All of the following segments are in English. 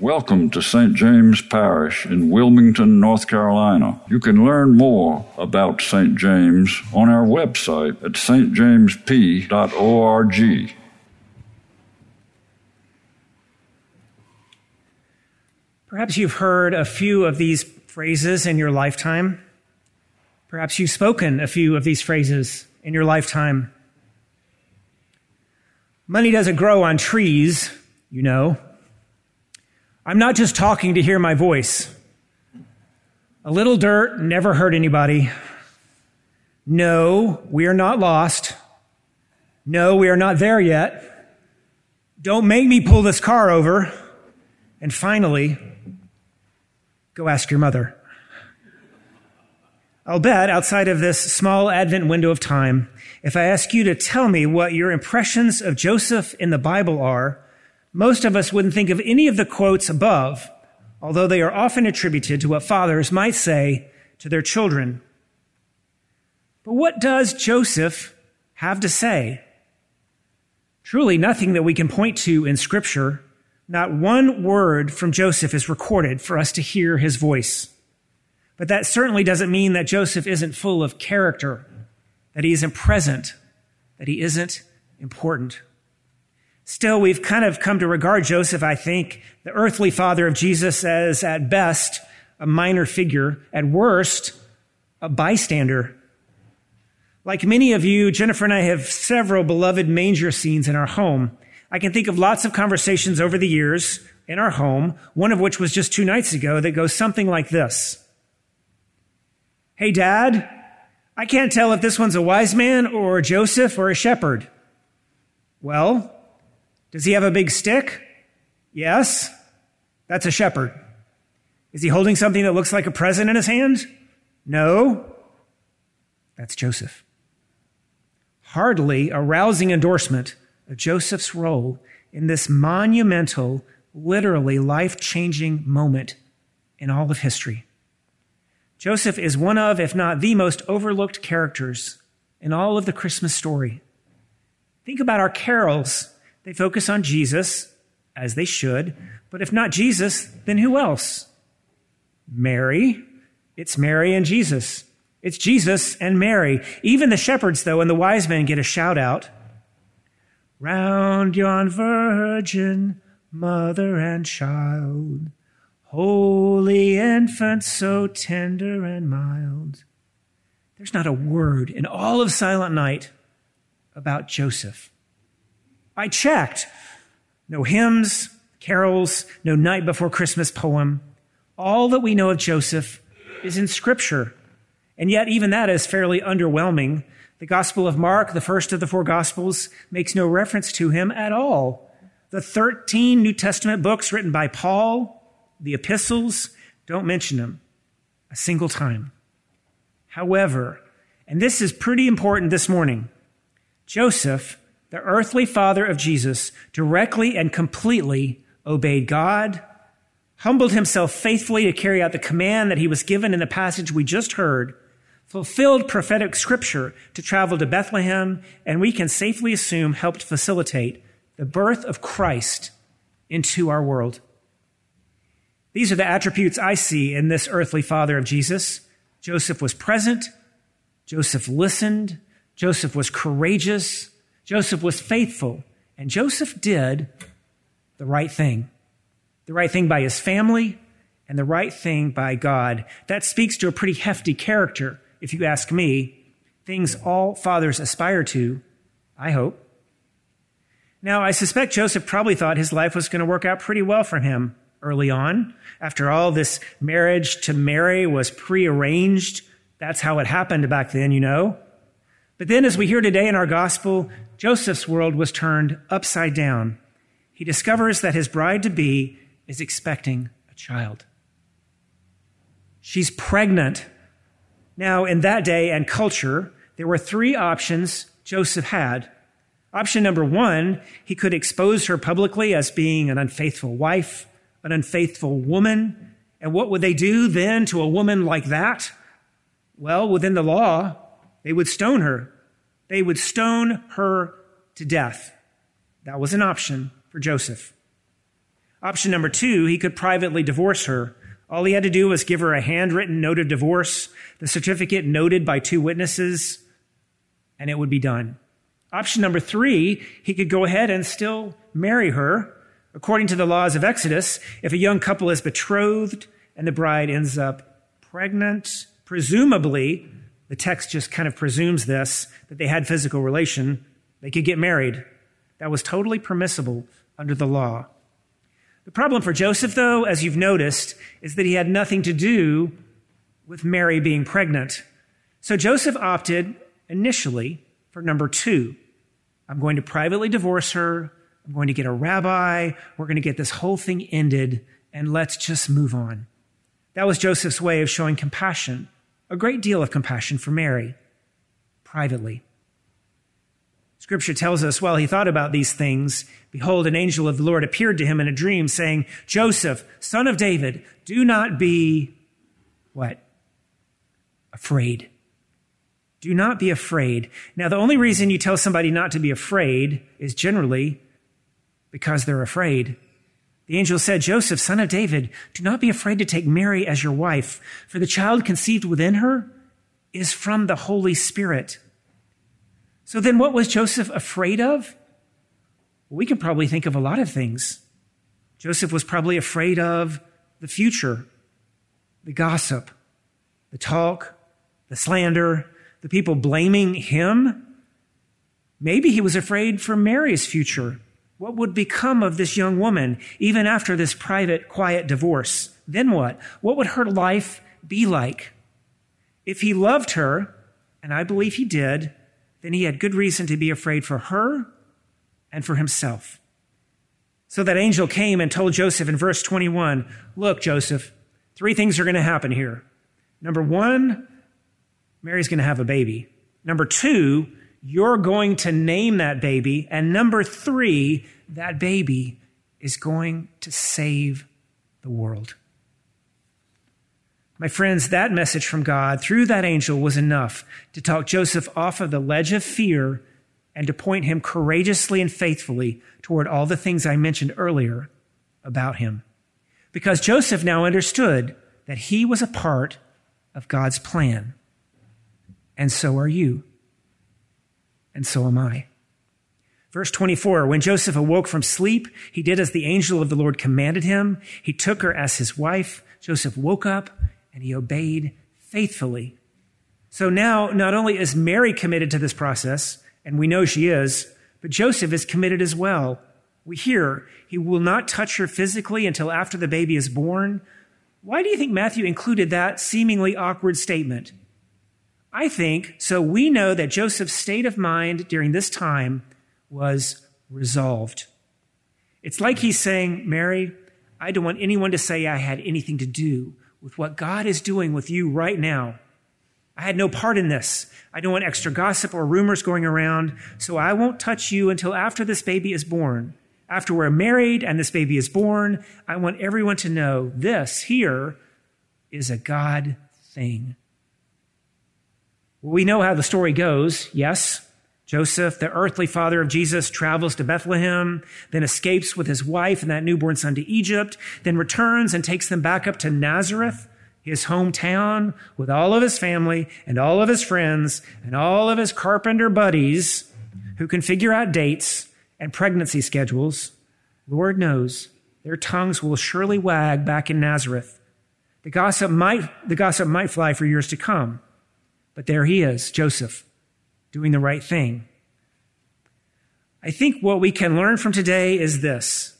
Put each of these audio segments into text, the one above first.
Welcome to St. James Parish in Wilmington, North Carolina. You can learn more about St. James on our website at stjamesp.org. Perhaps you've heard a few of these phrases in your lifetime. Perhaps you've spoken a few of these phrases in your lifetime. Money doesn't grow on trees, you know. I'm not just talking to hear my voice. A little dirt never hurt anybody. No, we are not lost. No, we are not there yet. Don't make me pull this car over. And finally, go ask your mother. I'll bet outside of this small Advent window of time, if I ask you to tell me what your impressions of Joseph in the Bible are, most of us wouldn't think of any of the quotes above, although they are often attributed to what fathers might say to their children. But what does Joseph have to say? Truly nothing that we can point to in scripture. Not one word from Joseph is recorded for us to hear his voice. But that certainly doesn't mean that Joseph isn't full of character, that he isn't present, that he isn't important. Still, we've kind of come to regard Joseph, I think, the earthly father of Jesus, as at best a minor figure, at worst, a bystander. Like many of you, Jennifer and I have several beloved manger scenes in our home. I can think of lots of conversations over the years in our home, one of which was just two nights ago, that goes something like this Hey, Dad, I can't tell if this one's a wise man or Joseph or a shepherd. Well, does he have a big stick? Yes. That's a shepherd. Is he holding something that looks like a present in his hand? No. That's Joseph. Hardly a rousing endorsement of Joseph's role in this monumental, literally life changing moment in all of history. Joseph is one of, if not the most overlooked characters in all of the Christmas story. Think about our carols they focus on Jesus, as they should, but if not Jesus, then who else? Mary. It's Mary and Jesus. It's Jesus and Mary. Even the shepherds, though, and the wise men get a shout out. Round yon virgin, mother and child, holy infant, so tender and mild. There's not a word in all of Silent Night about Joseph. I checked. No hymns, carols, no night before Christmas poem. All that we know of Joseph is in Scripture. And yet, even that is fairly underwhelming. The Gospel of Mark, the first of the four Gospels, makes no reference to him at all. The 13 New Testament books written by Paul, the epistles, don't mention him a single time. However, and this is pretty important this morning, Joseph the earthly father of Jesus, directly and completely obeyed God, humbled himself faithfully to carry out the command that he was given in the passage we just heard, fulfilled prophetic scripture to travel to Bethlehem, and we can safely assume helped facilitate the birth of Christ into our world. These are the attributes I see in this earthly father of Jesus. Joseph was present. Joseph listened. Joseph was courageous. Joseph was faithful, and Joseph did the right thing. The right thing by his family and the right thing by God. That speaks to a pretty hefty character, if you ask me. Things all fathers aspire to, I hope. Now, I suspect Joseph probably thought his life was going to work out pretty well for him early on. After all, this marriage to Mary was prearranged. That's how it happened back then, you know. But then, as we hear today in our gospel, Joseph's world was turned upside down. He discovers that his bride to be is expecting a child. She's pregnant. Now, in that day and culture, there were three options Joseph had. Option number one, he could expose her publicly as being an unfaithful wife, an unfaithful woman. And what would they do then to a woman like that? Well, within the law, they would stone her. They would stone her to death. That was an option for Joseph. Option number two, he could privately divorce her. All he had to do was give her a handwritten note of divorce, the certificate noted by two witnesses, and it would be done. Option number three, he could go ahead and still marry her. According to the laws of Exodus, if a young couple is betrothed and the bride ends up pregnant, presumably, the text just kind of presumes this, that they had physical relation, they could get married. That was totally permissible under the law. The problem for Joseph, though, as you've noticed, is that he had nothing to do with Mary being pregnant. So Joseph opted initially for number two. I'm going to privately divorce her. I'm going to get a rabbi. We're going to get this whole thing ended, and let's just move on. That was Joseph's way of showing compassion, a great deal of compassion for Mary, privately. Scripture tells us while he thought about these things, behold, an angel of the Lord appeared to him in a dream, saying, Joseph, son of David, do not be what? Afraid. Do not be afraid. Now, the only reason you tell somebody not to be afraid is generally because they're afraid. The angel said, Joseph, son of David, do not be afraid to take Mary as your wife, for the child conceived within her is from the Holy Spirit. So then, what was Joseph afraid of? Well, we can probably think of a lot of things. Joseph was probably afraid of the future, the gossip, the talk, the slander, the people blaming him. Maybe he was afraid for Mary's future. What would become of this young woman even after this private, quiet divorce? Then what? What would her life be like? If he loved her, and I believe he did, then he had good reason to be afraid for her and for himself. So that angel came and told Joseph in verse 21 Look, Joseph, three things are going to happen here. Number one, Mary's going to have a baby. Number two, you're going to name that baby. And number three, that baby is going to save the world. My friends, that message from God through that angel was enough to talk Joseph off of the ledge of fear and to point him courageously and faithfully toward all the things I mentioned earlier about him. Because Joseph now understood that he was a part of God's plan and so are you. And so am I. Verse 24 When Joseph awoke from sleep, he did as the angel of the Lord commanded him. He took her as his wife. Joseph woke up and he obeyed faithfully. So now, not only is Mary committed to this process, and we know she is, but Joseph is committed as well. We hear he will not touch her physically until after the baby is born. Why do you think Matthew included that seemingly awkward statement? I think so. We know that Joseph's state of mind during this time was resolved. It's like he's saying, Mary, I don't want anyone to say I had anything to do with what God is doing with you right now. I had no part in this. I don't want extra gossip or rumors going around, so I won't touch you until after this baby is born. After we're married and this baby is born, I want everyone to know this here is a God thing. We know how the story goes, yes. Joseph, the earthly father of Jesus, travels to Bethlehem, then escapes with his wife and that newborn son to Egypt, then returns and takes them back up to Nazareth, his hometown, with all of his family and all of his friends and all of his carpenter buddies who can figure out dates and pregnancy schedules. Lord knows their tongues will surely wag back in Nazareth. The gossip might, the gossip might fly for years to come. But there he is, Joseph, doing the right thing. I think what we can learn from today is this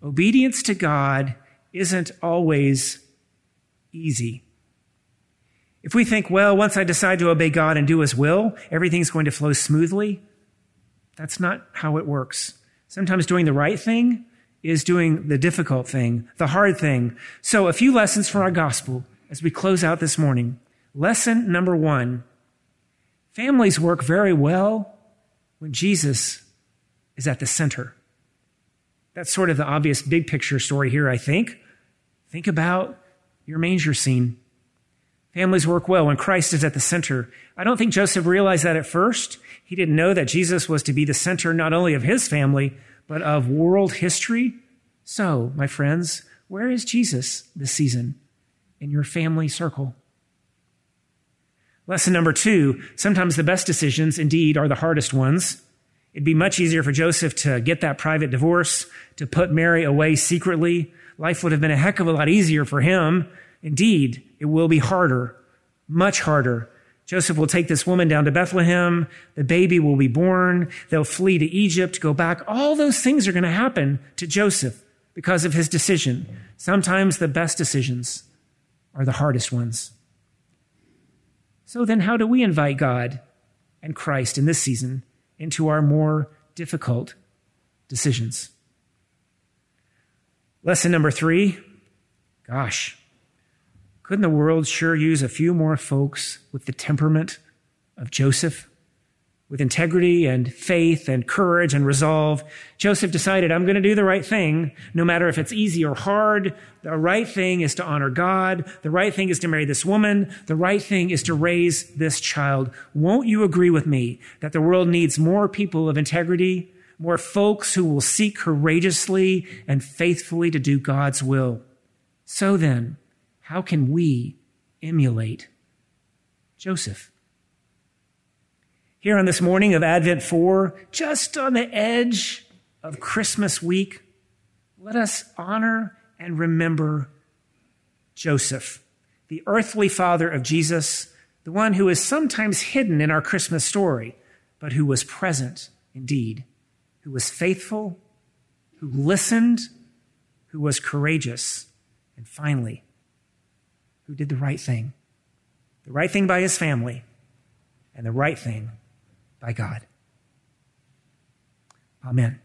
obedience to God isn't always easy. If we think, well, once I decide to obey God and do His will, everything's going to flow smoothly, that's not how it works. Sometimes doing the right thing is doing the difficult thing, the hard thing. So, a few lessons from our gospel as we close out this morning. Lesson number one families work very well when Jesus is at the center. That's sort of the obvious big picture story here, I think. Think about your manger scene. Families work well when Christ is at the center. I don't think Joseph realized that at first. He didn't know that Jesus was to be the center not only of his family, but of world history. So, my friends, where is Jesus this season in your family circle? Lesson number two sometimes the best decisions, indeed, are the hardest ones. It'd be much easier for Joseph to get that private divorce, to put Mary away secretly. Life would have been a heck of a lot easier for him. Indeed, it will be harder, much harder. Joseph will take this woman down to Bethlehem. The baby will be born. They'll flee to Egypt, go back. All those things are going to happen to Joseph because of his decision. Sometimes the best decisions are the hardest ones. So then, how do we invite God and Christ in this season into our more difficult decisions? Lesson number three gosh, couldn't the world sure use a few more folks with the temperament of Joseph? With integrity and faith and courage and resolve, Joseph decided, I'm going to do the right thing, no matter if it's easy or hard. The right thing is to honor God. The right thing is to marry this woman. The right thing is to raise this child. Won't you agree with me that the world needs more people of integrity, more folks who will seek courageously and faithfully to do God's will? So then, how can we emulate Joseph? Here on this morning of Advent 4, just on the edge of Christmas week, let us honor and remember Joseph, the earthly father of Jesus, the one who is sometimes hidden in our Christmas story, but who was present indeed, who was faithful, who listened, who was courageous, and finally, who did the right thing. The right thing by his family, and the right thing by God. Amen.